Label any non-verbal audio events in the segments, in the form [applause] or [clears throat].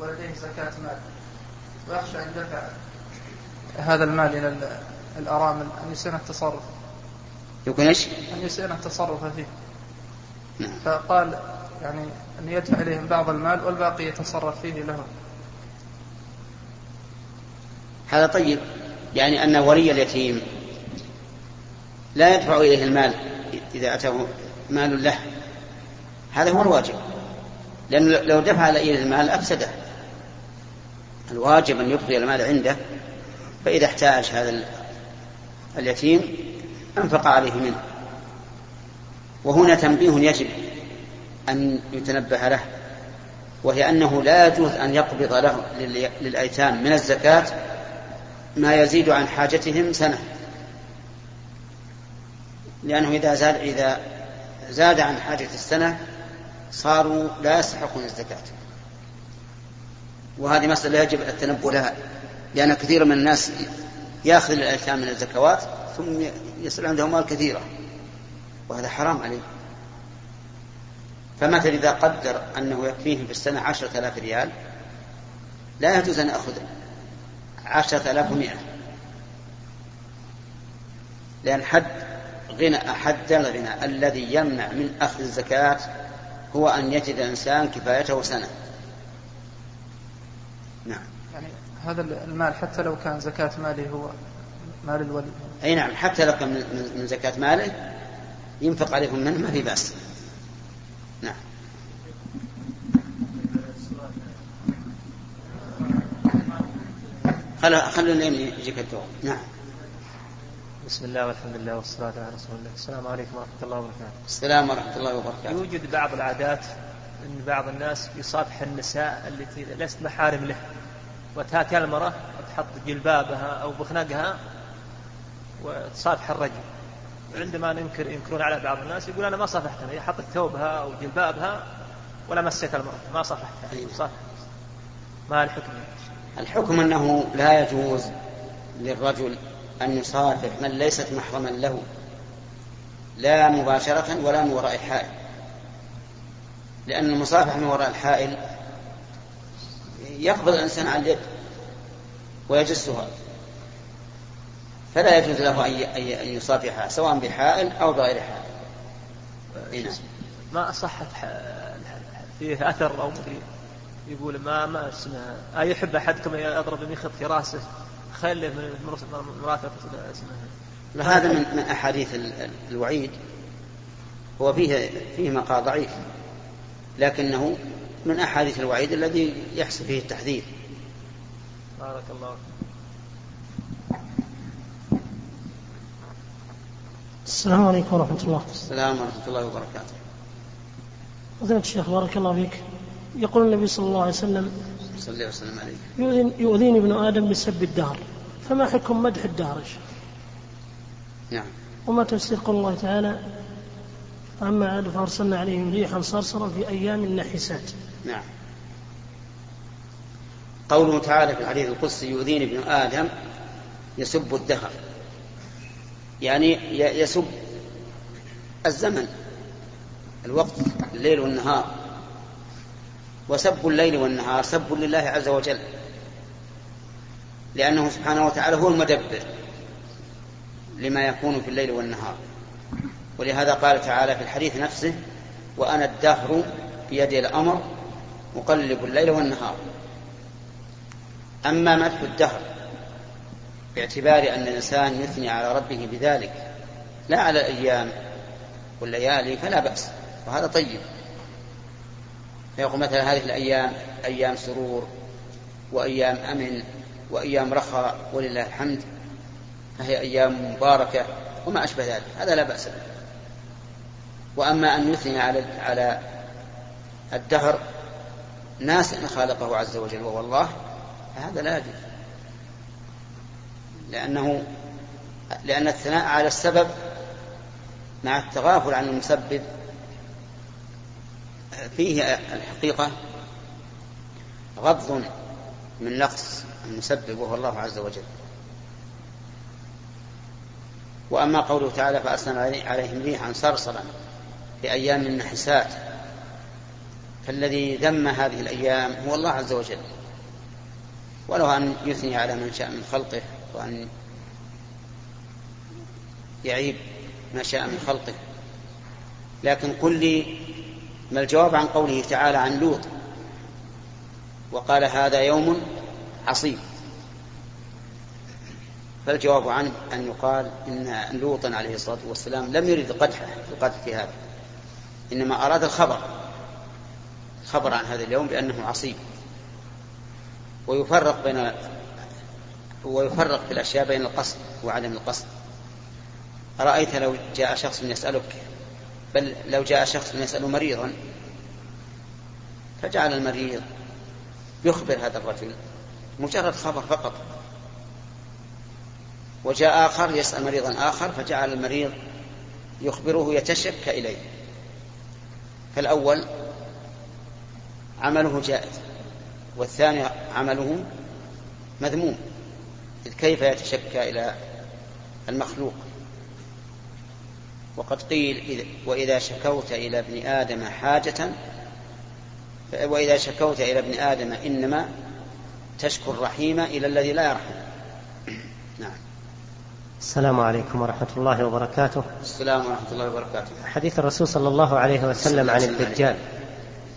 ولديه زكاة مال. ويخشى أن دفع هذا المال إلى الأرامل أن يسن التصرف. يكون إيش؟ أن يسن التصرف فيه. نعم. فقال يعني أن يدفع إليهم بعض المال والباقي يتصرف فيه لهم. هذا طيب يعني أن ولي اليتيم لا يدفع إليه المال إذا أتاه مال له. هذا هو الواجب. لأنه لو دفع إليه المال أفسده. الواجب أن يبقي المال عنده فإذا احتاج هذا اليتيم أنفق عليه منه. وهنا تنبيه يجب أن يتنبه له وهي أنه لا يجوز أن يقبض له للأيتام من الزكاة ما يزيد عن حاجتهم سنة. لأنه إذا زاد إذا زاد عن حاجة السنة صاروا لا يستحقون الزكاة. وهذه مسألة يجب التنبؤ لها لأن كثير من الناس يأخذ الأيتام من الزكوات ثم يصير عنده أموال كثيرة. وهذا حرام عليه فمثل إذا قدر أنه يكفيه في السنة عشرة آلاف ريال لا يجوز أن يأخذ عشرة آلاف ومئة. لأن حد غنى حد الغنى الذي يمنع من أخذ الزكاة هو أن يجد الإنسان كفايته سنة. نعم. يعني هذا المال حتى لو كان زكاة ماله هو مال الولي. أي نعم حتى لو كان من زكاة ماله ينفق عليهم منه ما في بأس. نعم. خلوا خلوا يجيك الدور. نعم. بسم الله والحمد لله والصلاة على رسول الله. السلام عليكم ورحمة الله وبركاته. السلام ورحمة الله وبركاته. يوجد بعض العادات أن بعض الناس يصافح النساء التي ليست محارم له. وتاتي المرأة وتحط جلبابها أو بخنقها وتصافح الرجل. عندما ننكر ينكرون على بعض الناس يقول أنا ما صافحتها هي حطت ثوبها أو جلبابها ولا مسيت المرأة. ما صافحتها أيوة. صافح ما الحكم؟ الحكم أنه لا يجوز للرجل أن يصافح من ليست محرما له لا مباشرة ولا من وراء حائل لأن المصافحة من وراء الحائل يقبض الإنسان على اليد ويجسها فلا يجوز له أن يصافحها سواء بحائل أو بغير حائل. نعم. ما صحت فيه أثر أو يقول ما ما اسمه أيحب أحدكم يضرب بمخط في رأسه؟ خله من مراته اسمها هذا من من أحاديث الوعيد. هو فيه فيه مقال ضعيف. لكنه من أحاديث الوعيد الذي يحصل فيه التحذير. بارك الله السلام عليكم ورحمة الله. السلام ورحمة الله وبركاته. فضيلة الشيخ بارك الله فيك. يقول النبي صلى الله عليه وسلم صلى الله وسلم عليه يؤذيني ابن آدم بسب الدهر فما حكم مدح الدهر نعم. وما تفسير قول الله تعالى فأما عاد فأرسلنا عليهم ريحا صرصرا في أيام النحسات نعم. قوله تعالى في الحديث القدسي يؤذيني ابن آدم يسب الدهر. يعني يسب الزمن الوقت الليل والنهار. وسب الليل والنهار سب لله عز وجل. لأنه سبحانه وتعالى هو المدبر لما يكون في الليل والنهار. ولهذا قال تعالى في الحديث نفسه وأنا الدهر بيدي الأمر مقلب الليل والنهار. أما مدح الدهر باعتبار أن الإنسان يثني على ربه بذلك لا على الأيام والليالي فلا بأس. وهذا طيب. فيقول مثلا هذه الأيام أيام سرور وأيام أمن وأيام رخاء ولله الحمد. فهي أيام مباركة وما أشبه ذلك. هذا لا بأس به. وأما أن يثني على على الدهر ناس أن خالقه عز وجل وهو الله فهذا لا يجوز. لأنه لأن الثناء على السبب مع التغافل عن المسبب فيه الحقيقة غض من نقص المسبب وهو الله عز وجل. وأما قوله تعالى فأرسلنا عليهم ريحا صرصرا في أيام النحسات فالذي ذم هذه الأيام هو الله عز وجل. وله أن يثني على من شاء من خلقه وأن يعيب ما شاء من خلقه. لكن قل لي ما الجواب عن قوله تعالى عن لوط؟ وقال هذا يوم عصيب. فالجواب عنه أن يقال إن لوطا عليه الصلاة والسلام لم يرد قدحه في القدح في هذا. إنما أراد الخبر خبر عن هذا اليوم بأنه عصيب. ويفرق بين ويفرق في الأشياء بين القصد وعدم القصد. أرأيت لو جاء شخص يسألك بل لو جاء شخص يسأل مريضا فجعل المريض يخبر هذا الرجل مجرد خبر فقط. وجاء آخر يسأل مريضا آخر فجعل المريض يخبره يتشكى إليه. فالأول عمله جائز والثاني عمله مذموم إذ كيف يتشكى إلى المخلوق؟ وقد قيل وإذا شكوت إلى ابن آدم حاجة وإذا شكوت إلى ابن آدم إنما تشكو الرحيم إلى الذي لا يرحم. نعم. السلام عليكم ورحمة الله وبركاته. السلام ورحمة الله وبركاته. حديث الرسول صلى الله عليه وسلم عن الدجال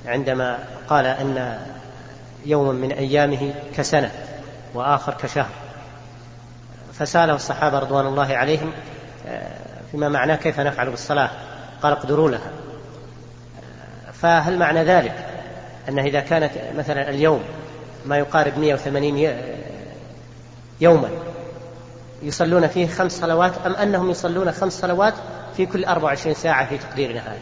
عندما قال أن يوم من أيامه كسنة وآخر كشهر فسأله الصحابة رضوان الله عليهم فيما معناه كيف نفعل بالصلاة؟ قال اقدروا لها. فهل معنى ذلك؟ أنه إذا كانت مثلا اليوم ما يقارب 180 يوما يصلون فيه خمس صلوات أم أنهم يصلون خمس صلوات في كل 24 ساعة في تقديرنا هذا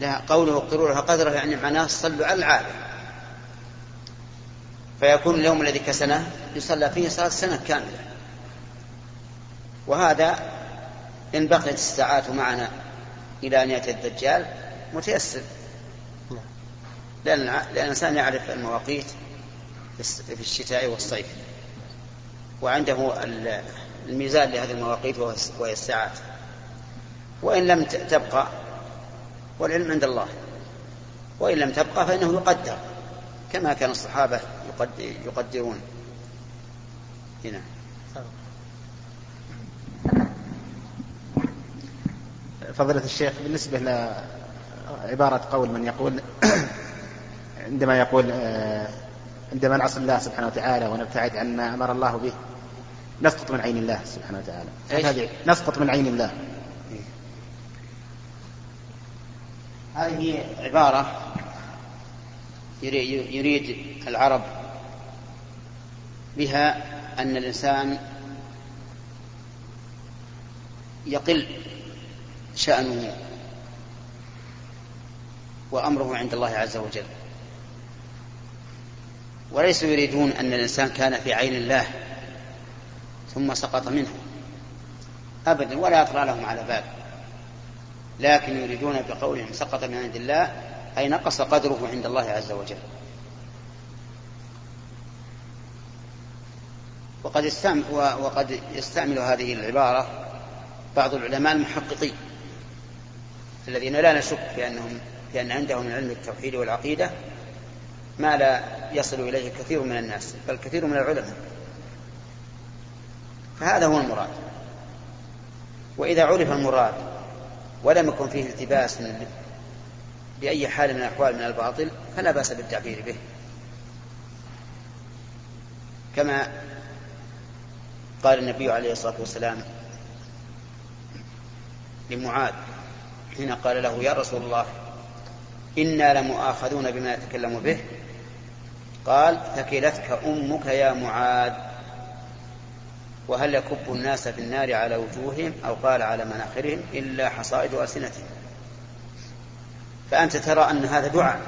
لا قوله اقدروا لها قدره يعني معناه صلوا على العادة فيكون اليوم الذي كسنه يصلى فيه صلاة سنة كاملة. وهذا إن بقيت الساعات معنا إلى أن يأتي الدجال متيسر. لأن الإنسان يعرف المواقيت في الشتاء والصيف. وعنده الميزان لهذه المواقيت وهي الساعات. وإن لم تبقى والعلم عند الله. وإن لم تبقى فإنه يقدر كما كان الصحابة يقدرون. هنا. فضيلة الشيخ بالنسبة لعبارة قول من يقول [coughs] عندما يقول آه، عندما نعصي الله سبحانه وتعالى ونبتعد عن ما أمر الله به نسقط من عين الله سبحانه وتعالى. هذه نسقط من عين الله. هذه عبارة يريد العرب بها أن الإنسان يقل شأنه وأمره عند الله عز وجل. وليسوا يريدون أن الإنسان كان في عين الله ثم سقط منه. أبدا ولا يطرأ لهم على بال لكن يريدون بقولهم سقط من عند الله أي نقص قدره عند الله عز وجل. وقد استعمل وقد يستعمل هذه العبارة بعض العلماء المحققين. الذين لا نشك في أنهم في أن عندهم من علم التوحيد والعقيدة ما لا يصل إليه كثير من الناس بل كثير من العلماء. فهذا هو المراد. وإذا عرف المراد ولم يكن فيه التباس بأي حال من الأحوال من الباطل فلا بأس بالتعبير به. كما قال النبي عليه الصلاة والسلام لمعاذ حين قال له يا رسول الله إنا لمؤاخذون بما نتكلم به. قال ثكلتك أمك يا معاذ. وهل يكب الناس في النار على وجوههم أو قال على مناخرهم؟ إلا حصائد ألسنتهم. فأنت ترى أن هذا دعاء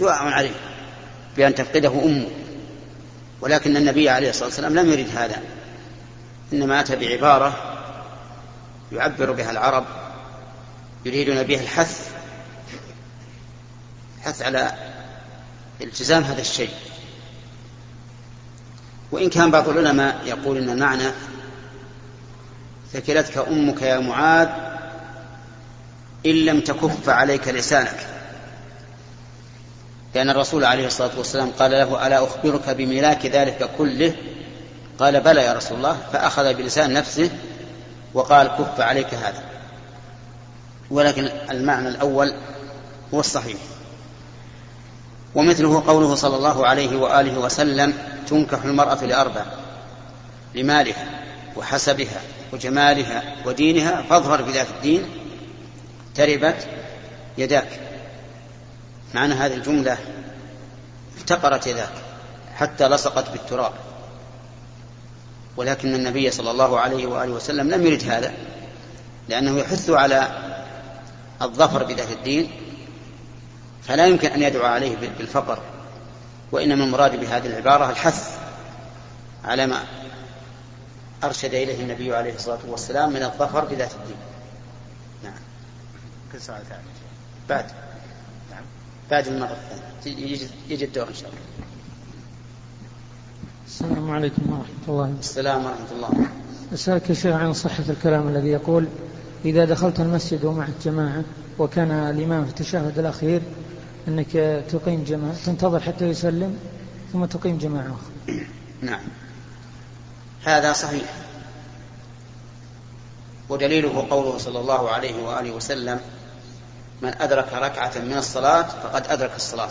دعاء عليه بأن تفقده أمه ولكن النبي عليه الصلاة والسلام لم يرد هذا. إنما أتى بعبارة يعبر بها العرب يريدون بها الحث حث على التزام هذا الشيء. وإن كان بعض العلماء يقول إن المعنى ثكلتك أمك يا معاذ إن لم تكف عليك لسانك. لأن الرسول عليه الصلاة والسلام قال له ألا أخبرك بملاك ذلك كله؟ قال بلى يا رسول الله. فأخذ بلسان نفسه وقال كف عليك هذا. ولكن المعنى الأول هو الصحيح. ومثله قوله صلى الله عليه وآله وسلم تنكح المرأة لأربع لمالها وحسبها وجمالها ودينها فاظهر بذات الدين تربت يداك. معنى هذه الجملة افتقرت يداك حتى لصقت بالتراب. ولكن النبي صلى الله عليه وآله وسلم لم يرد هذا لأنه يحث على الظفر بذات الدين فلا يمكن أن يدعو عليه بالفقر وإنما المراد بهذه العبارة الحث على ما أرشد إليه النبي عليه الصلاة والسلام من الظفر بذات الدين. نعم. كل سؤال ثاني بعد. نعم. بعد المرة الثانية يجي الدور إن شاء الله. السلام عليكم ورحمة الله. وبركاته السلام ورحمة الله. أسألك يا شيخ عن صحة الكلام الذي يقول إذا دخلت المسجد ومعك جماعة وكان الإمام في التشهد الأخير أنك تقيم جماعة تنتظر حتى يسلم ثم تقيم جماعة أخرى. نعم. هذا صحيح. ودليله قوله صلى الله عليه وآله وسلم من أدرك ركعة من الصلاة فقد أدرك الصلاة.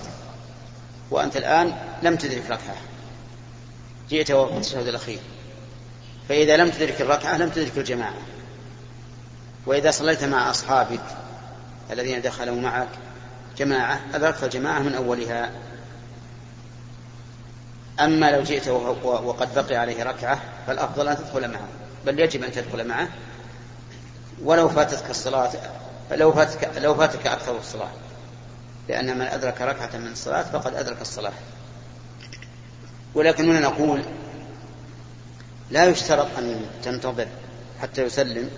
وأنت الآن لم تدرك ركعة. جئت وقت التشهد الأخير. فإذا لم تدرك الركعة لم تدرك الجماعة. وإذا صليت مع أصحابك الذين دخلوا معك جماعة أدركت الجماعة من أولها. أما لو جئت وقد بقي عليه ركعة فالأفضل أن تدخل معه. بل يجب أن تدخل معه. ولو فاتتك الصلاة لو فاتك لو فاتك أكثر الصلاة. لأن من أدرك ركعة من الصلاة فقد أدرك الصلاة. ولكن هنا نقول لا يشترط أن تنتظر حتى يسلم.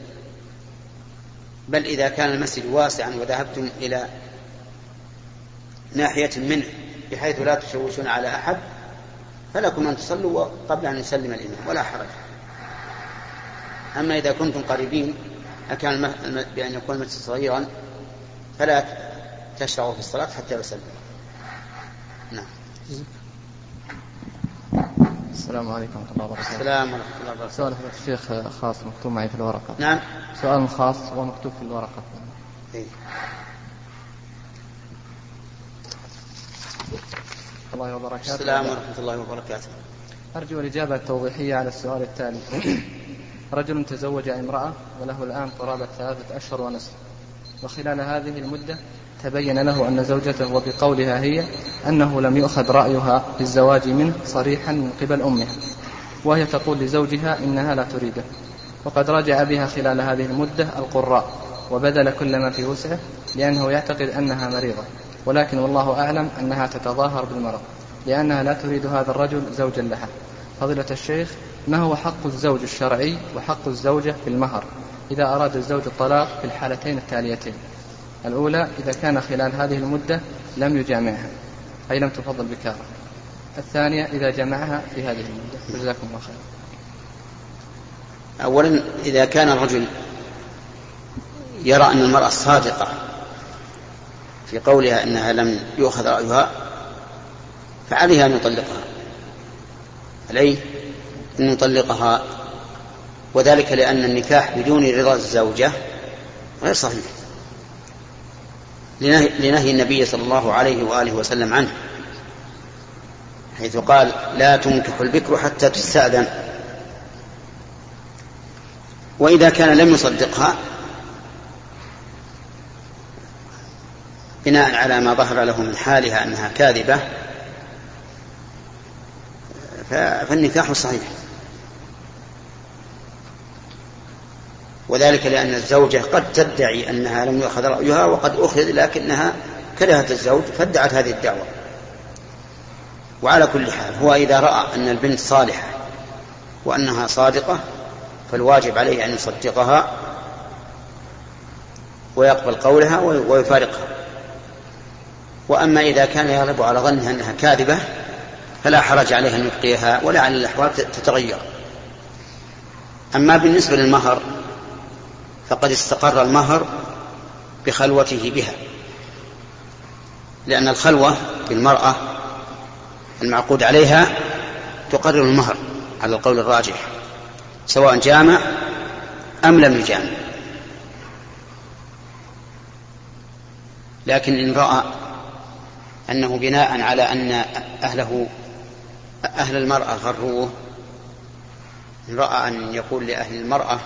بل إذا كان المسجد واسعا وذهبتم إلى ناحية منه بحيث لا تشوشون على أحد فلكم أن تصلوا قبل أن يسلم الإمام ولا حرج. أما إذا كنتم قريبين أكان بأن يكون المسجد صغيرا فلا تشرعوا في الصلاة حتى يسلم. نعم. السلام عليكم ورحمة الله وبركاته. السلام ورحمة الله وبركاته. سؤال الشيخ خاص مكتوب معي في الورقة. نعم. سؤال خاص ومكتوب في الورقة. إيه؟ الله وبركاته. السلام ورحمة الله وبركاته. أرجو الإجابة التوضيحية على السؤال التالي. [clears throat] رجل تزوج امرأة وله الآن قرابة ثلاثة أشهر ونصف وخلال هذه المدة تبين له أن زوجته وبقولها هي أنه لم يؤخذ رأيها بالزواج منه صريحا من قبل أمها وهي تقول لزوجها إنها لا تريده. وقد رجع بها خلال هذه المدة القراء وبذل كل ما في وسعه لأنه يعتقد أنها مريضة. ولكن والله أعلم أنها تتظاهر بالمرض لأنها لا تريد هذا الرجل زوجا لها. فضيلة الشيخ ما هو حق الزوج الشرعي وحق الزوجة في المهر؟ إذا أراد الزوج الطلاق في الحالتين التاليتين. الأولى إذا كان خلال هذه المدة لم يجامعها أي لم تفضل بكارة. الثانية إذا جمعها في هذه المدة. جزاكم الله خير أولا إذا كان الرجل يرى أن المرأة صادقة في قولها أنها لم يؤخذ رأيها فعليه أن يطلقها. عليه أن يطلقها وذلك لأن النكاح بدون رضا الزوجة غير صحيح. لنهي, النبي صلى الله عليه وآله وسلم عنه حيث قال لا تنكح البكر حتى تستأذن. وإذا كان لم يصدقها بناء على ما ظهر له من حالها أنها كاذبة فالنكاح صحيح. وذلك لأن الزوجة قد تدعي أنها لم يؤخذ رأيها وقد أخذ لكنها كرهت الزوج فادعت هذه الدعوة. وعلى كل حال هو إذا رأى أن البنت صالحة وأنها صادقة فالواجب عليه أن يصدقها ويقبل قولها ويفارقها. وأما إذا كان يغلب على ظنها أنها كاذبة فلا حرج عليه أن يبقيها ولا على الأحوال تتغير. أما بالنسبة للمهر فقد استقر المهر بخلوته بها. لأن الخلوة بالمرأة المعقود عليها تقرر المهر على القول الراجح سواء جامع أم لم يجامع. لكن إن رأى أنه بناء على أن أهله أهل المرأة غروه إن رأى أن يقول لأهل المرأة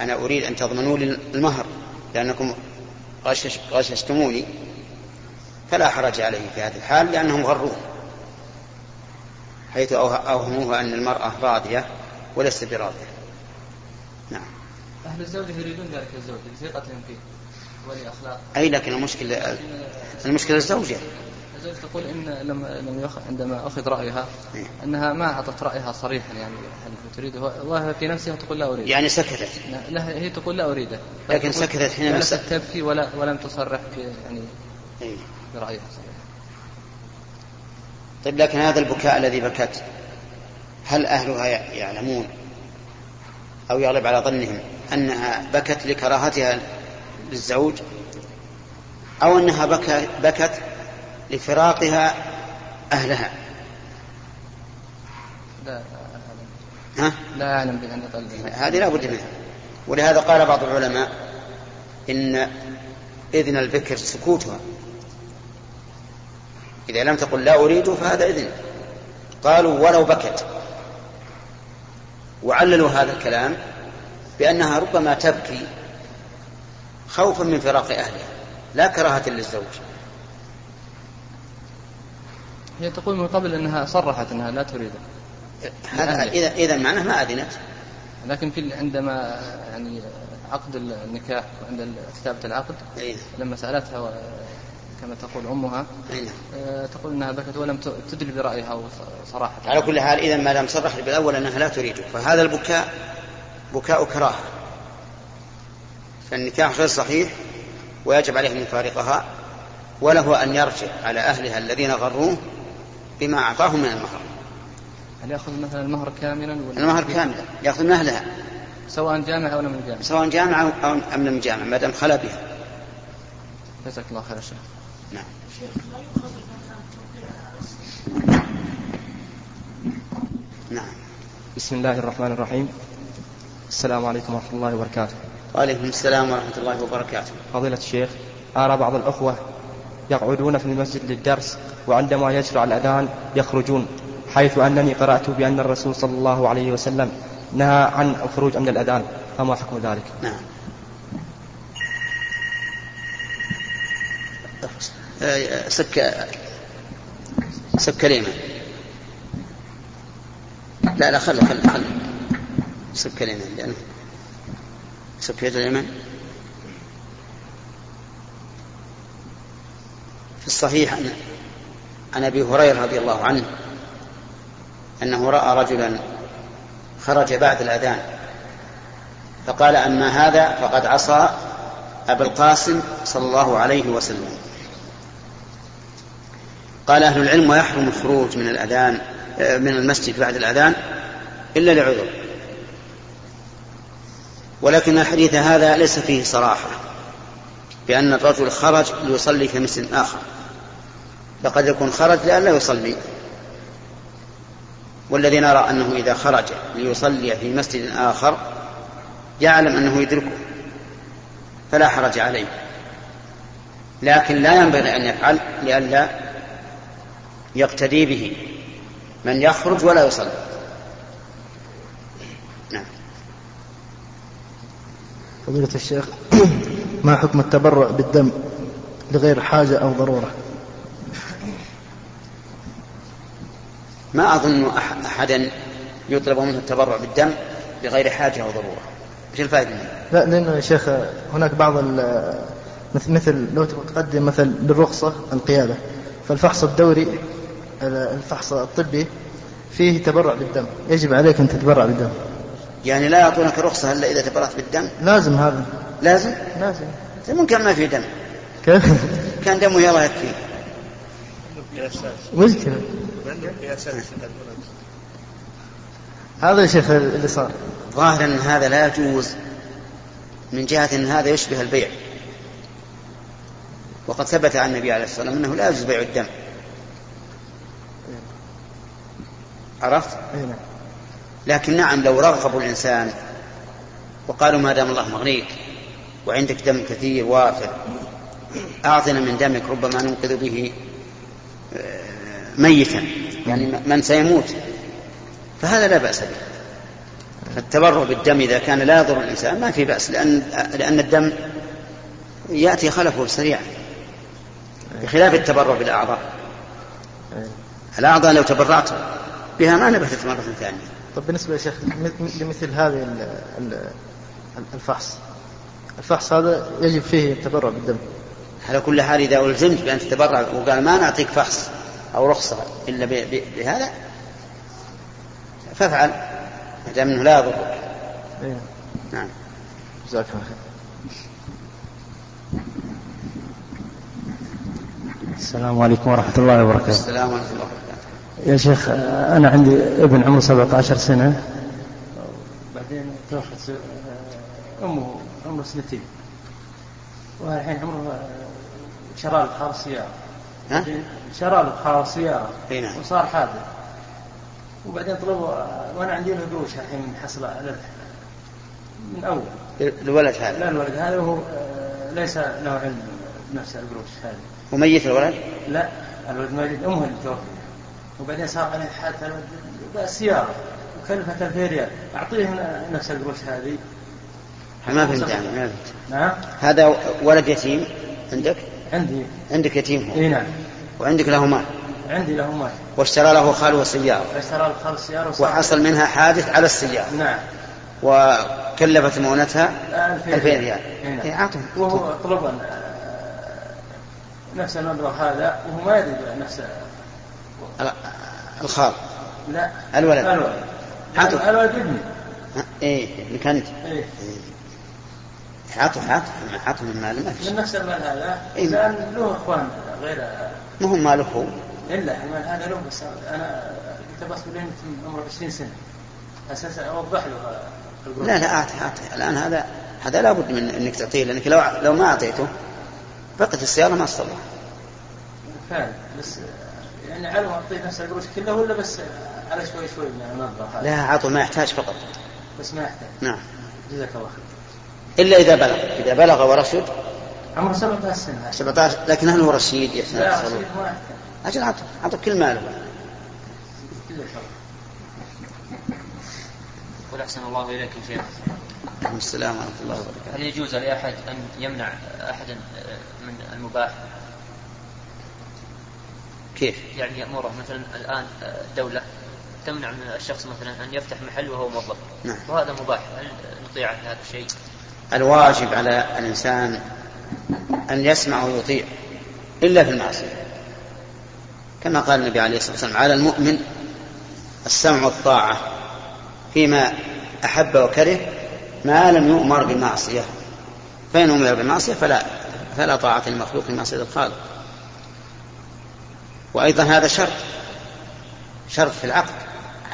أنا أريد أن تضمنوا لي المهر لأنكم غشش غششتموني. فلا حرج عليه في هذه الحال لأنهم غروه. حيث أوهموه أن المرأة راضية وليست براضية. نعم. أهل الزوج يريدون ذلك الزوج لثقتهم فيه ولأخلاقه أي لكن المشكلة المشكلة الزوجة. تقول إن لم لم. عندما أخذ رأيها إيه. أنها ما أعطت رأيها صريحا يعني هل تريده؟ وهي في نفسها تقول لا أريد يعني سكتت. لا هي تقول لا أريده. لكن سكتت حينما س- تبكي ولا ولم تصرح يعني إيه. برأيها صريحا. طيب لكن هذا البكاء الذي بكت هل أهلها ي- يعلمون؟ أو يغلب على ظنهم أنها بكت لكراهتها للزوج أنها بكت, بكت لفراقها أهلها. لا ها؟ لا أعلم بأن قلبها هذه لا بد منها. ولهذا قال بعض العلماء إن إذن البكر سكوتها. إذا لم تقل لا أريد فهذا إذن. قالوا ولو بكت. وعللوا هذا الكلام بأنها ربما تبكي خوفا من فراق أهلها لا كراهة للزوج. هي تقول من قبل أنها صرحت أنها لا تريده هذا إذا إذا معناه ما أذنت. لكن في عندما يعني عقد النكاح وعند كتابة العقد أي لما سألتها كما تقول أمها. آه، تقول أنها بكت ولم ت- تدلي برأيها صراحة على كل حال إذا ما دام صرح بالأول أنها لا تريده فهذا البكاء بكاء كراهة. فالنكاح غير صحيح ويجب عليه أن يفارقها وله أن يرجع على أهلها الذين غروه بما أعطاه من المهر. هل يأخذ مثلا المهر كاملا ولا المهر كاملا. يأخذ من أهلها سواء جامع أو لم يجامع سواء جامع أو أم لم جامع ما دام خلا بها. جزاك الله خير يا شيخ. نعم. نعم. بسم الله الرحمن الرحيم. السلام عليكم ورحمة الله وبركاته. وعليكم السلام ورحمة الله وبركاته. فضيلة الشيخ أرى بعض الأخوة يقعدون في المسجد للدرس وعندما يشرع الأذان يخرجون حيث أنني قرأت بأن الرسول صلى الله عليه وسلم نهى عن الخروج عند الأذان. فما حكم ذلك؟ نعم. سك سك اليمين لا لا خله خله خله سك اليمين لأنه سك يد في الصحيح عن عن أبي هريرة رضي الله عنه أنه رأى رجلا خرج بعد الأذان فقال أما هذا فقد عصى ابا القاسم صلى الله عليه وسلم. قال أهل العلم ويحرم الخروج من الأذان من المسجد بعد الأذان إلا لعذر. ولكن الحديث هذا ليس فيه صراحة. بأن الرجل خرج ليصلي في مسجد آخر. فقد يكون خرج لئلا يصلي. والذي نرى أنه إذا خرج ليصلي في مسجد آخر يعلم أنه يدركه. فلا حرج عليه. لكن لا ينبغي أن يفعل لئلا يقتدي به من يخرج ولا يصلي. نعم. فضيلة الشيخ. [coughs] ما حكم التبرع بالدم لغير حاجة أو ضرورة؟ ما أظن أح- أحدا يطلب منه التبرع بالدم بغير حاجة أو ضرورة. إيش الفائدة منه؟ لا لأنه يا شيخ هناك بعض مثل مثل لو تقدم مثل للرخصة القيادة فالفحص الدوري الفحص الطبي فيه تبرع بالدم يجب عليك أن تتبرع بالدم. يعني لا يعطونك رخصة إلا إذا تبرعت بالدم؟ لازم هذا. لازم؟ لازم. ممكن ما في دم. كيف؟ كان دمه يلا يكفي. مشكلة. هذا يا شيخ اللي صار. ظاهرا أن هذا لا يجوز. من جهة أن هذا يشبه البيع. وقد ثبت عن النبي عليه الصلاة والسلام أنه لا يجوز بيع الدم. عرفت؟ نعم. لكن نعم لو رغبوا الإنسان وقالوا ما دام الله مغنيك وعندك دم كثير وافر أعطنا من دمك ربما ننقذ به آه، ميتا يعني من سيموت. فهذا لا بأس به. فالتبرع بالدم إذا كان لا يضر الإنسان ما في بأس لأن, لأن الدم يأتي خلفه سريعا بخلاف التبرع بالأعضاء. الأعضاء لو تبرعت بها ما نبتت مرة ثانية. طب بالنسبة يا شيخ لمثل هذه ال- ال- الفحص. الفحص هذا يجب فيه التبرع بالدم. على كل حال إذا ألزمت بأن تتبرع وقال ما نعطيك فحص أو رخصة إلا بهذا فافعل. ما دام أنه لا يضرك. إيه. نعم. جزاك الله خير. السلام عليكم ورحمة الله وبركاته. السلام ورحمة الله وبركاته يا شيخ أنا عندي ابن عمره 17 سنة. بعدين توفت س- أمه عمره سنتين. والحين عمره شرى له خاص سيارة ها؟ شرى له سيارة نعم. وصار حادث. وبعدين طلبوا وأنا عندي له قروش الحين محصلة على من أول. الولد لا هذا الولد هذا هو آه، ليس له علم بنفس القروش هذه وميت الولد؟ لا الولد ماجد أمه اللي توفي وبعدين صار عليه بس سيارة وكلفت 2000 ريال أعطيه من نفس القروش هذه. ما فهمت يعني ما فهمت. نعم. هذا ولد يتيم عندك؟ عندي. عندك يتيم هو؟ إي نعم. وعندك له مال؟ عندي له مال. واشترى له خاله سيارة اشترى له السياره وصار وحصل منها حادث على السيارة. نعم. وكلفت مؤونتها 2000 2000 ريال إي نعم. إيه، أعطهم. وهو طلب آه، نفس المبلغ هذا وهو ما يدري نفس الخال لا الولد. الولد عطوا. الولد ابني إيه ابنك انت إيه. حاطه حاطه حاطه من مال ما في من. نفس المال هذا إيه. لأن له إخوان غير ما هو ماله هو إلا المال هذا له بس أنا كنت بس بين عمره 20 سنة أساسا أوضح له. لا لا أعطي أعطي الآن هذا هذا لابد من إنك تعطيه لأنك لو لو ما أعطيته بقت السيارة ما تصلح فعلا بس يعني أعطيه نفس القروش كله ولا بس على شوي شوي من المبلغ لا عطوا ما يحتاج فقط. بس ما يحتاج. نعم. جزاك الله خير. إلا إذا بلغ. إذا بلغ ورشد. عمره 17 سنة. 17 لكن هل هو رشيد؟ يحسن لا؟ رشيد ما يحتاج. أجل عطوا عطوا كل ماله. قل أحسن الله إليك يا شيخ. السلام ورحمه الله وبركاته. هل يجوز لأحد أن يمنع أحدا من المباح؟ كيف؟ يعني يأمره مثلا الآن الدولة تمنع من الشخص مثلا أن يفتح محل وهو موظف نعم. وهذا مباح هل نطيع في هذا الشيء؟ الواجب على الإنسان أن يسمع ويطيع إلا في المعصية كما قال النبي عليه الصلاة والسلام على المؤمن السمع والطاعة فيما أحب وكره ما لم يؤمر بمعصيه فإن أمر بمعصيه فلا فلا طاعة لمخلوق في معصية الخالق وأيضا هذا شرط شرط في العقد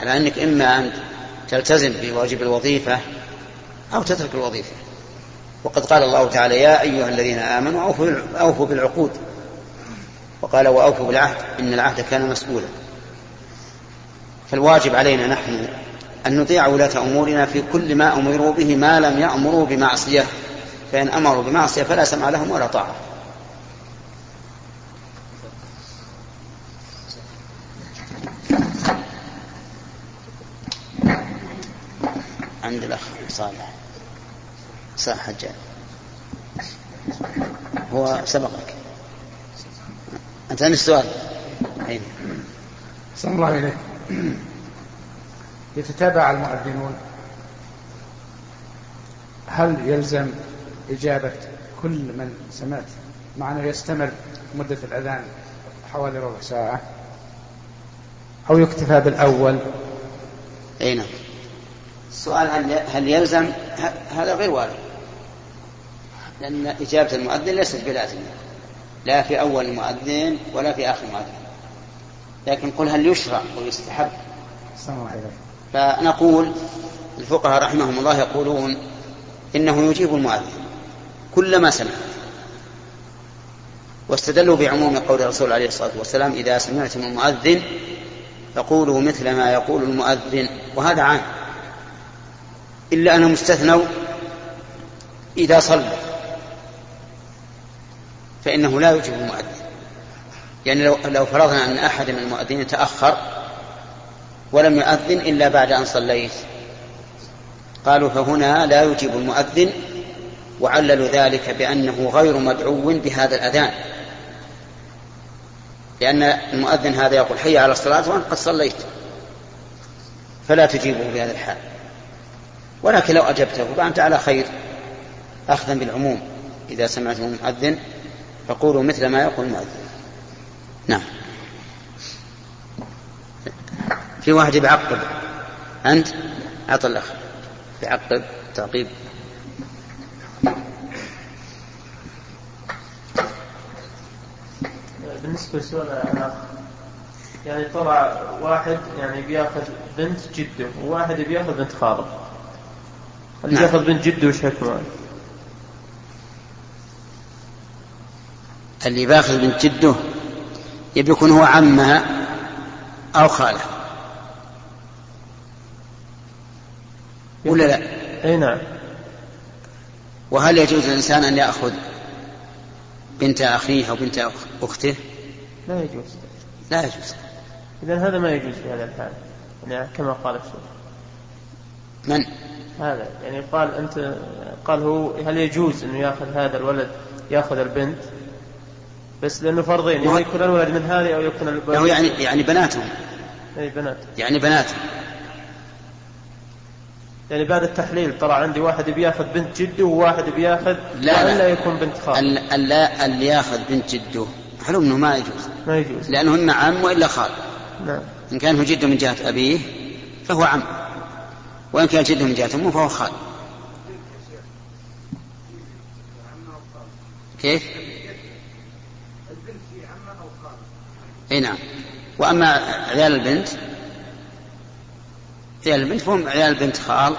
على أنك إما أن تلتزم بواجب الوظيفة أو تترك الوظيفة. وقد قال الله تعالى يا أيها الذين آمنوا أوفوا بالعقود. وقال وأوفوا بالعهد إن العهد كان مسؤولا. فالواجب علينا نحن أن نطيع ولاة أمورنا في كل ما أمروا به ما لم يأمروا بمعصية. فإن أمروا بمعصية فلا سمع لهم ولا طاعة عند الأخ صالح. صالح حجاج. هو سبقك. أنت عندك سؤال؟ أين صلى الله عليه يتتابع المؤذنون. هل يلزم إجابة كل من سمعت؟ مع أنه يستمر مدة الأذان حوالي ربع ساعة. أو يكتفى بالأول. أي نعم. السؤال هل هل يلزم؟ هذا غير وارد. لأن إجابة المؤذن ليست بلازمة. لا في أول المؤذن ولا في آخر المؤذن. لكن قل هل يشرع ويستحب فنقول الفقهاء رحمهم الله يقولون إنه يجيب المؤذن كلما سمع. واستدلوا بعموم قول الرسول عليه الصلاة والسلام إذا سمعتم المؤذن فقولوا مثل ما يقول المؤذن. وهذا عام. إلا أنهم استثنوا إذا صلى. فإنه لا يجب المؤذن. يعني لو, لو فرضنا أن أحد من المؤذنين تأخر ولم يؤذن إلا بعد أن صليت. قالوا فهنا لا يجيب المؤذن وعللوا ذلك بأنه غير مدعو بهذا الأذان. لأن المؤذن هذا يقول حي على الصلاة وأنت قد صليت. فلا تجيبه في الحال. ولكن لو أجبته فأنت على خير أخذا بالعموم. إذا سمعتم المؤذن فقولوا مثل ما يقول المؤذن. نعم. في واحد يعقب. أنت؟ أعط الأخ. يعقب تعقيب. بالنسبة لسؤال الأخ يعني طلع واحد يعني بيأخذ بنت جدة وواحد بيأخذ بنت خالة. اللي نعم. بياخذ بنت جدة وش حكمه؟ اللي باخذ بنت جدة يبي يكون هو عمها أو خاله ولا لا؟ أي نعم وهل يجوز للإنسان أن يأخذ بنت أخيه أو بنت أخ- أخته؟ لا يجوز لا يجوز إذا هذا ما يجوز في هذا الحال يعني كما قال الشيخ من؟ هذا. يعني قال أنت قال هو هل يجوز أنه يأخذ هذا الولد يأخذ البنت؟ بس لأنه فرضين يعني يكون الولد من هذه أو يكون الولد له يعني يعني بناتهم. أي بنات. يعني بناتهم يعني بعد التحليل طلع عندي واحد بيأخذ بنت جده وواحد بيأخذ لا، لا. يكون بنت خال ال- اللا اللي يأخذ بنت جده. معلوم إنه ما يجوز. ما يجوز. لأنه اما عم وإلا خال. نعم. إن كان هو جده من جهة أبيه فهو عم. وإن كان جده من جهة أمه فهو خال. كيف؟ إي نعم. وأما عيال البنت عيال البنت فهم عيال بنت خال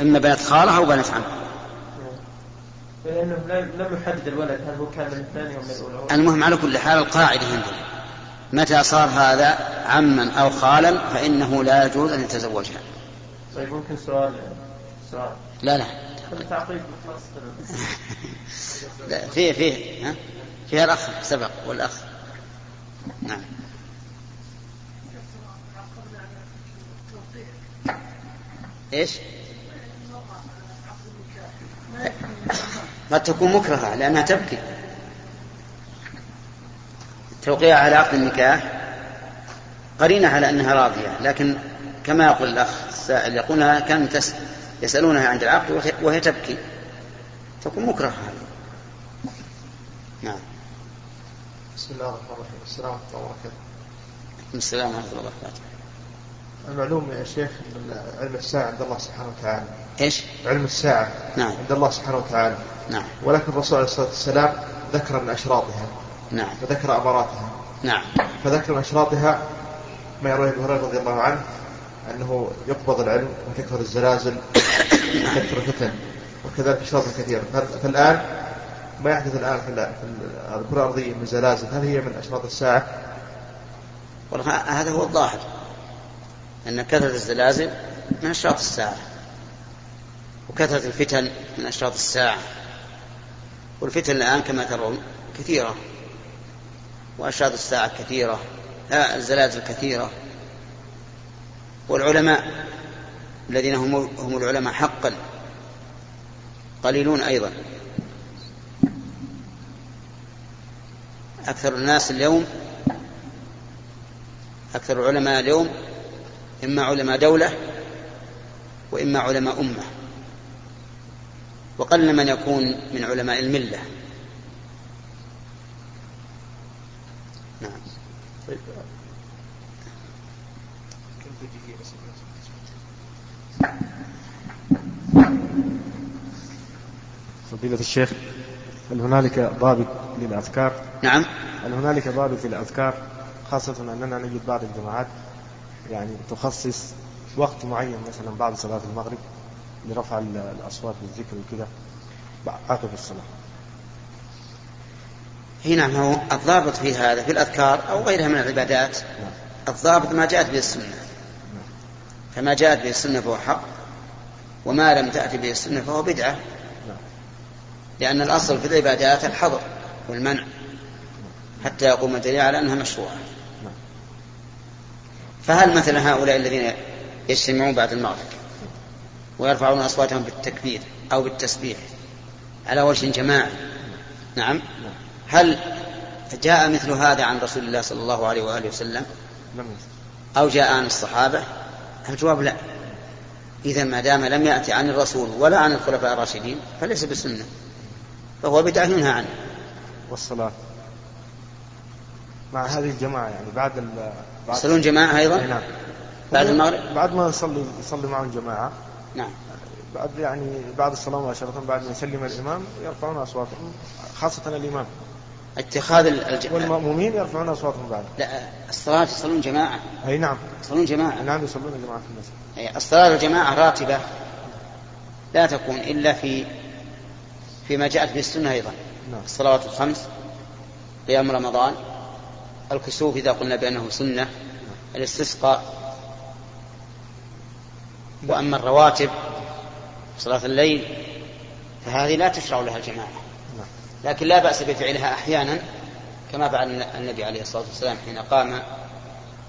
إما بنات خالة أو بنات عم. لأنه لا- لم يحدد الولد هل هو كان من الثانية أو من الأولى. المهم على كل حال القاعدة عندنا. متى صار هذا عما أو خالا فإنه لا يجوز أن يتزوجها. طيب ممكن سؤال سؤال. لا لا. [laughs] لا فيه فيه ها؟ فيها الأخ سبق والأخ. نعم. إيش؟ قد تكون مكرهة لأنها تبكي. توقيع على عقد النكاح قرينة على أنها راضية لكن كما يقول الأخ السائل يقولها كانوا تس- يسألونها عند العقد وهي- تبكي. تكون مكرهة هذه نعم. بسم الله الرحمن الرحيم. السلام عليكم ورحمة الله وبركاته. السلام ورحمة الله وبركاته. المعلوم يا شيخ أن علم الساعة عند الله سبحانه وتعالى. إيش؟ علم الساعة نعم. عند الله سبحانه وتعالى. نعم. ولكن الرسول عليه الصلاة والسلام ذكر من أشراطها. نعم. وذكر أماراتها نعم. فذكر من أشراطها ما يرويه ابن هريرة رضي الله عنه أنه يقبض العلم وتكثر الزلازل وتكثر الفتن وكذلك أشراط كثيرة. فال- فالآن ما يحدث الآن في ال- في ال- الكرة الأرضية من زلازل هل هي من أشراط الساعة؟ والله هذا هو الظاهر أن كثرة الزلازل من أشراط الساعة وكثرة الفتن من أشراط الساعة والفتن الآن كما ترون كثيرة. وأشراط الساعة كثيرة لا الزلازل كثيرة. والعلماء الذين هم هم العلماء حقا قليلون أيضا. أكثر الناس اليوم أكثر العلماء اليوم إما علماء دولة وإما علماء أمة. وقل من يكون من علماء الملة نعم طيب فضيلة الشيخ هل هنالك ضابط للأذكار؟ نعم هل هنالك ضابط للأذكار خاصة أننا نجد بعض الجماعات يعني تخصص وقت معين مثلا بعد صلاة المغرب لرفع ال- الأصوات بالذكر وكذا عقب الصلاة هنا نعم هو الضابط في هذا في الأذكار أو غيرها من العبادات. الضابط ما جاءت به السنة. فما جاءت به السنة فهو حق وما لم تأتي به السنة فهو بدعة. لأن الأصل في العبادات الحظر والمنع حتى يقوم الدليل على أنها مشروعة. فهل مثل هؤلاء الذين يجتمعون بعد المغرب ويرفعون أصواتهم بالتكبير أو بالتسبيح على وجه جماعي؟ نعم. هل جاء مثل هذا عن رسول الله صلى الله عليه وآله وسلم؟ أو جاء عن الصحابة؟ الجواب لا. إذا ما دام لم يأتي عن الرسول ولا عن الخلفاء الراشدين فليس بسنة فهو بدعة ينهى عنه. والصلاة. مع هذه الجماعة يعني بعد ال بعد يصلون جماعة أيضا؟ نعم. بعد المغرب؟ بعد ما يصلي يصلي معهم جماعة. نعم. بعد يعني بعد الصلاة مباشرة بعد ما يسلم الإمام يرفعون أصواتهم خاصة الإمام. اتخاذ الج... والمأمومين يرفعون أصواتهم بعد. لا الصلاة يصلون جماعة. أي نعم. يصلون جماعة. نعم يصلون جماعة في المسجد. الصلاة الجماعة راتبة. لا تكون إلا في فيما جاءت به السنة أيضا. نعم. الصلوات الخمس قيام رمضان الكسوف إذا قلنا بأنه سنة الاستسقاء. وأما الرواتب صلاة الليل فهذه لا تشرع لها الجماعة. لكن لا بأس بفعلها أحيانا كما فعل النبي عليه الصلاة والسلام حين قام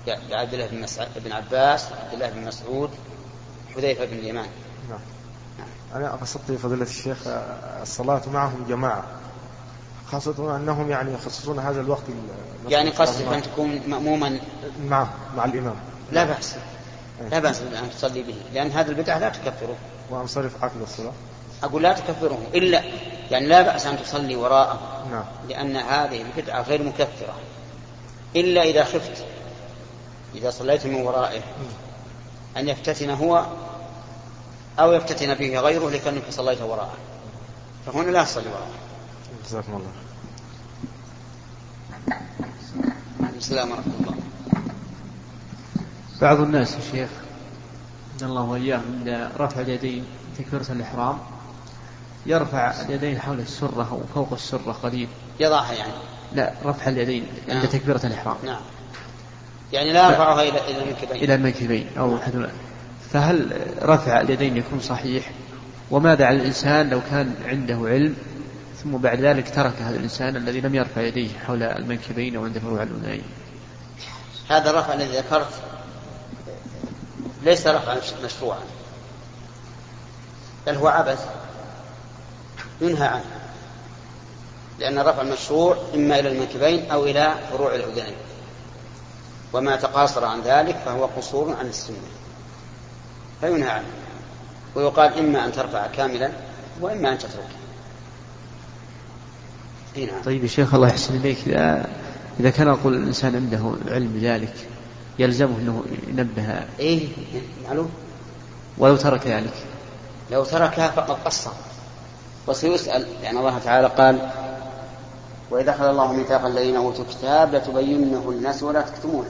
بعبد الله بن, بن عباس وعبد الله بن مسعود حذيفة بن اليمان. نعم. أنا قصدت فضيلة الشيخ الصلاة معهم جماعة خاصة أنهم يعني يخصصون هذا الوقت يعني قصدك أن تكون مأموما؟ مع مع الإمام. لا بأس. لا بأس أن تصلي به لأن هذه البدعة لا تكفره وأنصرف عقب الصلاة. أقول لا تكفره إلا يعني لا بأس أن تصلي وراءه نعم. لأن هذه البدعة غير مكفرة. إلا إذا خفت إذا صليت من ورائه أن يفتتن هو أو يفتتن به غيره لكأنك صليت وراءه. فهنا لا تصلي وراءه. جزاكم الله السلام ورحمة الله بعض الناس يا شيخ الله واياهم عند رفع اليدين تكبيرة الإحرام يرفع اليدين حول السرة أو فوق السرة قليل. يضعها يعني. لا رفع اليدين عند نعم. تكبيرة الإحرام. نعم. يعني لا يرفعها إلى إلى المنكبين إلى المنكبين أو حد فهل رفع اليدين يكون صحيح؟ وماذا على الإنسان لو كان عنده علم ثم بعد ذلك ترك هذا الإنسان الذي لم يرفع يديه حول المنكبين أو عند فروع الأذنين هذا الرفع الذي ذكرت ليس رفعا مشروعا بل هو عبث. ينهى عنه. لأن الرفع المشروع إما إلى المنكبين أو إلى فروع الأذنين وما تقاصر عن ذلك فهو قصور عن السنة. فينهى عنه. ويقال إما أن ترفع كاملا وإما أن تترك نعم. طيب يا شيخ الله يحسن إليك. إذا إذا كان أقول الإنسان عنده علم بذلك يلزمه أنه ينبه. إيه معلوم. ولو ترك ذلك. لو تركها فقد قصر. وسيسأل لأن الله تعالى قال وإذا أخذ الله ميثاق الذين أوتوا الكتاب لتبينه الناس ولا تكتمونه.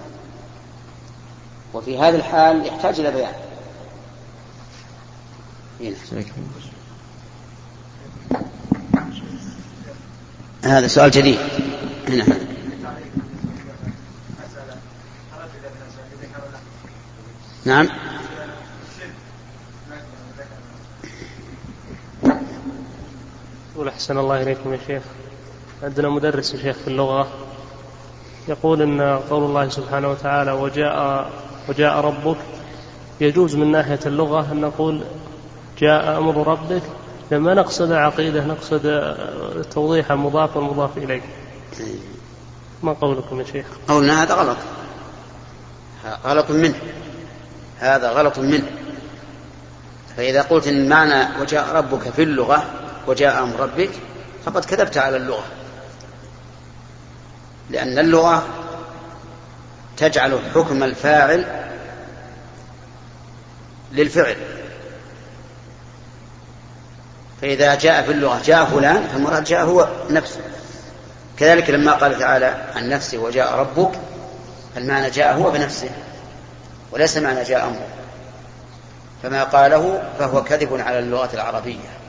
وفي هذه الحال يحتاج إلى بيان. هذا سؤال جديد. هنا. نعم. يقول أحسن الله إليكم يا شيخ. عندنا مدرس يا شيخ في اللغة. يقول أن قول الله سبحانه وتعالى وجاء وجاء ربك يجوز من ناحية اللغة أن نقول جاء أمر ربك. لما نقصد عقيدة نقصد توضيح مضاف والمضاف إليه. ما قولكم يا شيخ؟ قولنا هذا غلط. غلط منه. هذا غلط منه. فإذا قلت إن معنى وجاء ربك في اللغة وجاء أمر ربك فقد كذبت على اللغة. لأن اللغة تجعل حكم الفاعل للفعل. فإذا جاء في اللغة جاء فلان فالمراد جاء هو نفسه كذلك لما قال تعالى عن نفسه وجاء ربك المعنى جاء هو بنفسه وليس معنى جاء أمره. فما قاله فهو كذب على اللغة العربية.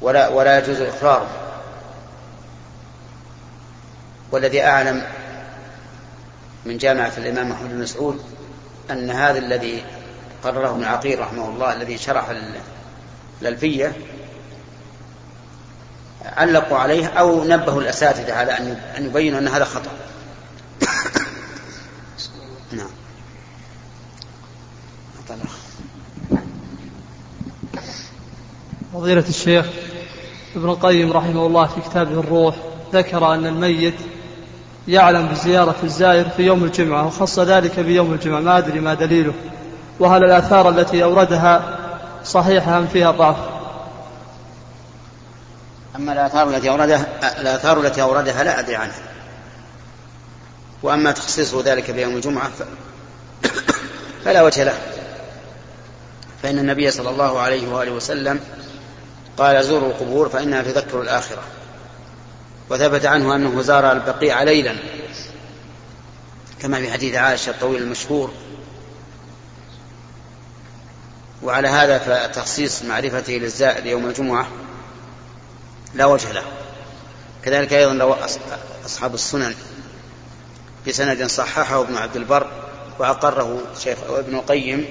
ولا ولا يجوز إقراره والذي أعلم من جامعة الإمام محمد بن مسعود أن هذا الذي قرره ابن عقيل رحمه الله الذي شرح الألفية علقوا عليه أو نبهوا الأساتذة على أن يبينوا أن هذا خطأ. [coughs] نعم. فضيلة الشيخ ابن القيم رحمه الله في كتابه الروح ذكر أن الميت يعلم بزيارة الزائر في يوم الجمعة وخص ذلك بيوم الجمعة ما أدري ما دليله. وهل الآثار التي أوردها صحيحة أم فيها ضعف؟ أما الآثار التي أوردها الآثار التي أوردها لا أدري عنها. وأما تخصيصه ذلك بيوم الجمعة ف... فلا وجه له. فإن النبي صلى الله عليه وآله وسلم قال زوروا القبور فإنها تذكر الآخرة. وثبت عنه أنه زار البقيع ليلا كما في حديث عائشة الطويل المشهور. وعلى هذا فتخصيص معرفته للزائر يوم الجمعة لا وجه له. كذلك أيضا لو أصحاب السنن بسند صححه ابن عبد البر وأقره شيخ ابن القيم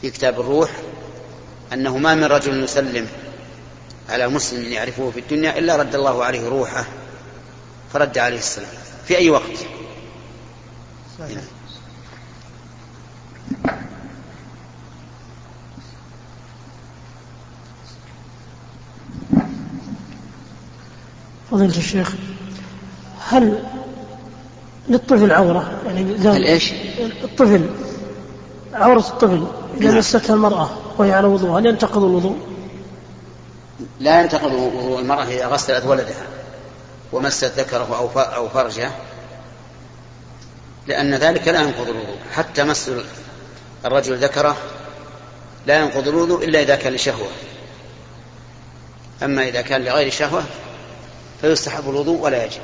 في كتاب الروح أنه ما من رجل يسلم على مسلم يعرفه في الدنيا إلا رد الله عليه روحه فرد عليه السلام في أي وقت صحيح. فضيلة الشيخ هل للطفل عورة يعني هل؟ الطفل عورة الطفل إذا نعم. مستها المرأة وهي على وضوء هل ينتقض الوضوء؟ لا ينتقض وضوء المرأة إذا غسلت ولدها ومست ذكره أو فرجه لأن ذلك لا ينقض الوضوء حتى مس الرجل ذكره لا ينقض الوضوء إلا إذا كان لشهوة أما إذا كان لغير شهوة فيستحب الوضوء ولا يجب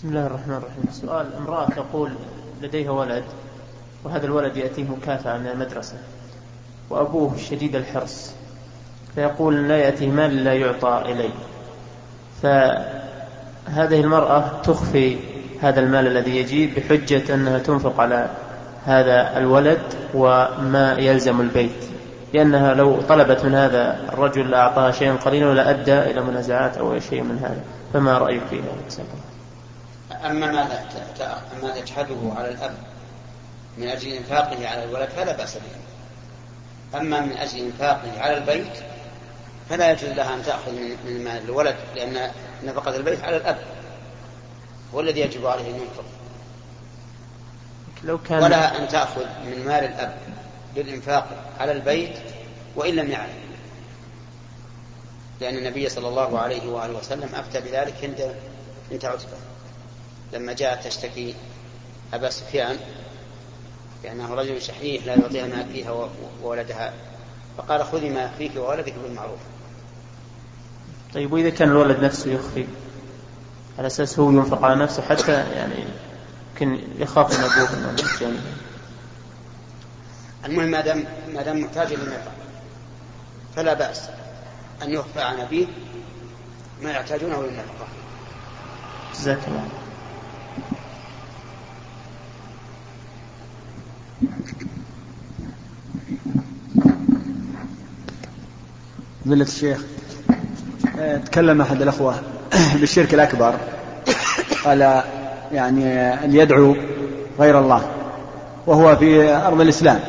بسم الله الرحمن الرحيم. سؤال امرأة تقول لديها ولد وهذا الولد يأتيه مكافأة من المدرسة وأبوه شديد الحرص فيقول لا يأتيه مال لا يعطى إليه فهذه المرأة تخفي هذا المال الذي يجي بحجة أنها تنفق على هذا الولد وما يلزم البيت. لأنها لو طلبت من هذا الرجل لأعطاها شيئا قليلا لأدى إلى منازعات أو شيء من هذا. فما رأيك في هذا؟ أما ما ما تجحده على الأب من أجل إنفاقه على الولد فلا بأس به. أما من أجل إنفاقه على البيت فلا يجوز لها أن تأخذ من مال الولد لأن نفقة البيت على الأب هو الذي يجب عليه أن ينفق. لو كان ولا أن تأخذ من مال الأب للإنفاق على البيت وإن لم يعلم. لأن النبي صلى الله عليه وآله وسلم أفتى بذلك عند عتبة. لما جاءت تشتكي أبا سفيان لأنه رجل شحيح لا يعطيها ما يكفيها وولدها فقال خذي ما يكفيك وولدك بالمعروف. طيب وإذا كان الولد نفسه يخفي على أساس هو ينفق على نفسه حتى يعني يمكن يخاف من أبوه من الجانب المهم ما دام ما دام محتاج للنفقة فلا بأس أن يخفى عن أبيه ما يحتاجونه للنفقة. جزاك الله. فضيلة الشيخ آه، تكلم أحد الأخوة [coughs] بالشرك الأكبر قال يعني أن يدعو غير الله وهو في أرض الإسلام.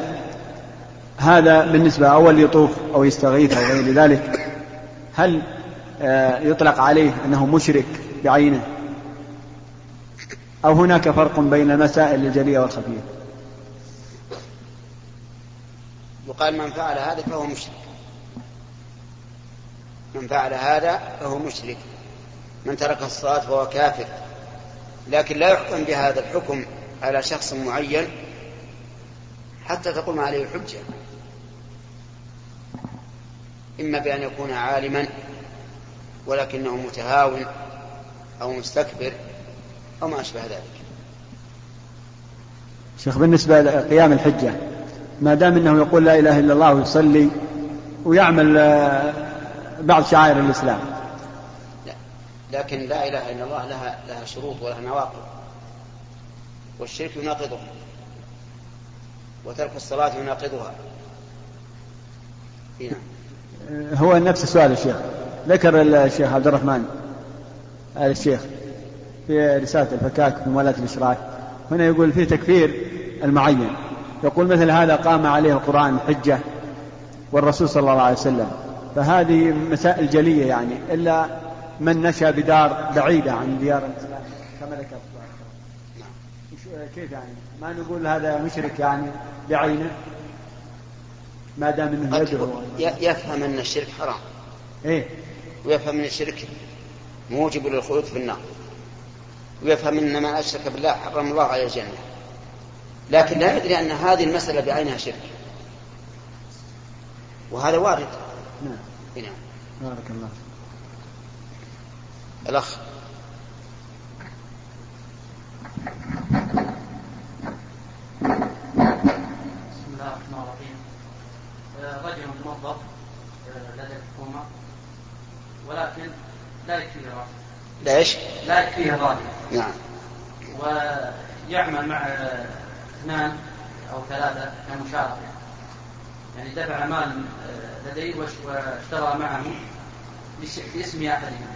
هذا بالنسبة أول يطوف أو يستغيث أو غير ذلك هل آه، يطلق عليه أنه مشرك بعينه؟ أو هناك فرق بين المسائل الجلية والخفية. يقال من فعل هذا فهو مشرك. من فعل هذا فهو مشرك. من ترك الصلاة فهو كافر. لكن لا يحكم بهذا الحكم على شخص معين حتى تقوم عليه الحجة. إما بأن يكون عالما ولكنه متهاون أو مستكبر أو ما أشبه ذلك. شيخ بالنسبة لقيام الحجة ما دام أنه يقول لا إله إلا الله ويصلي ويعمل بعض شعائر الإسلام. لا. لكن لا إله إلا الله لها لها شروط ولها نواقض. والشرك يناقضها وترك الصلاة يناقضها. نعم. هو نفس السؤال الشيخ ذكر الشيخ عبد الرحمن هذا الشيخ في رسالة الفكاك في موالاة الإشراك هنا يقول في تكفير المعين. يقول مثل هذا قام عليه القرآن حجة والرسول صلى الله عليه وسلم. فهذه مسائل جلية يعني. إلا من نشأ بدار بعيدة عن ديار الإسلام كما ذكرت كيف يعني؟ ما نقول هذا مشرك يعني بعينه؟ ما دام إنه يدعو. يفهم أن الشرك حرام. إيه. ويفهم أن الشرك موجب للخلود في النار. ويفهم ان من أشرك بالله حرم الله عليه الجنة. لكن لا يدري أن هذه المسألة بعينها شرك. وهذا وارد. نعم. نعم. بارك الله الأخ. بسم الله الرحمن الرحيم. رجل موظف لدى الحكومة ولكن لا يكفيه الراتب لا إيش؟ لا يكفيه الراتب نعم. ويعمل مع اثنان أو ثلاثة كمشاركة. يعني دفع مال لديه واشترى معه باسم أحدهما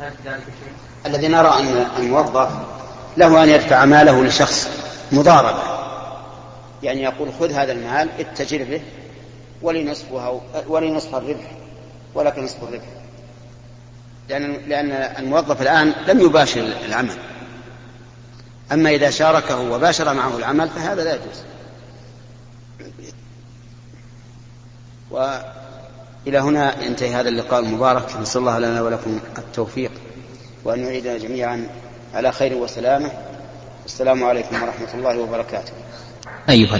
هل ذلك شيء؟ الذي نرى أن الموظف له أن يدفع ماله لشخص مضاربة. يعني يقول خذ هذا المال اتجر به ولي نصفها ولي نصف الربح ولك نصف الربح. لأن لأن الموظف الآن لم يباشر العمل. أما إذا شاركه وباشر معه العمل فهذا لا يجوز. وإلى هنا ينتهي هذا اللقاء المبارك. نسأل الله لنا ولكم التوفيق وأن يعيدنا جميعا على خير وسلامة. السلام عليكم ورحمة الله وبركاته. أيها